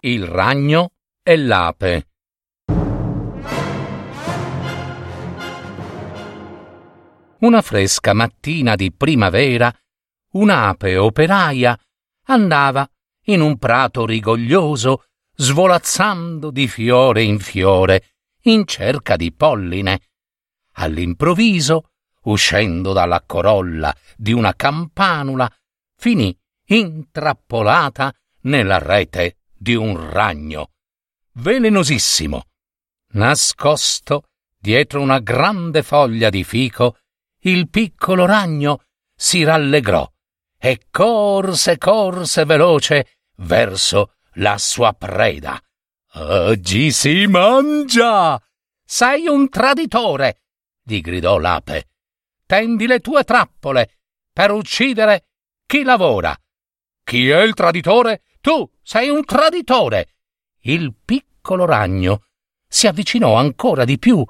Il ragno e l'ape. Una fresca mattina di primavera, un'ape operaia andava in un prato rigoglioso, svolazzando di fiore in fiore, in cerca di polline. All'improvviso, uscendo dalla corolla di una campanula, finì intrappolata nella rete di un ragno, velenosissimo. Nascosto dietro una grande foglia di fico, il piccolo ragno si rallegrò e corse, corse veloce verso la sua preda. Oggi si mangia! Sei un traditore! gli gridò l'ape. Tendi le tue trappole per uccidere chi lavora. Chi è il traditore? Tu sei un traditore! Il piccolo ragno si avvicinò ancora di più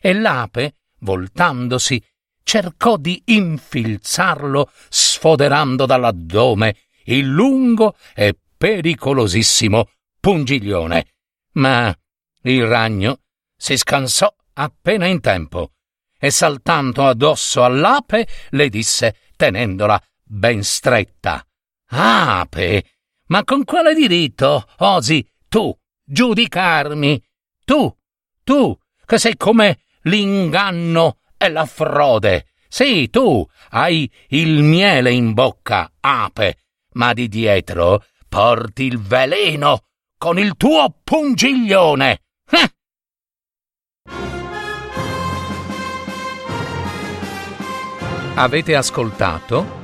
e l'ape, voltandosi, cercò di infilzarlo sfoderando dall'addome il lungo e pericolosissimo pungiglione. Ma il ragno si scansò appena in tempo e saltando addosso all'ape le disse tenendola ben stretta. Ape, ma con quale diritto osi tu giudicarmi? Tu, tu, che sei come l'inganno e la frode. Sì, tu hai il miele in bocca, ape, ma di dietro porti il veleno con il tuo pungiglione. Eh! Avete ascoltato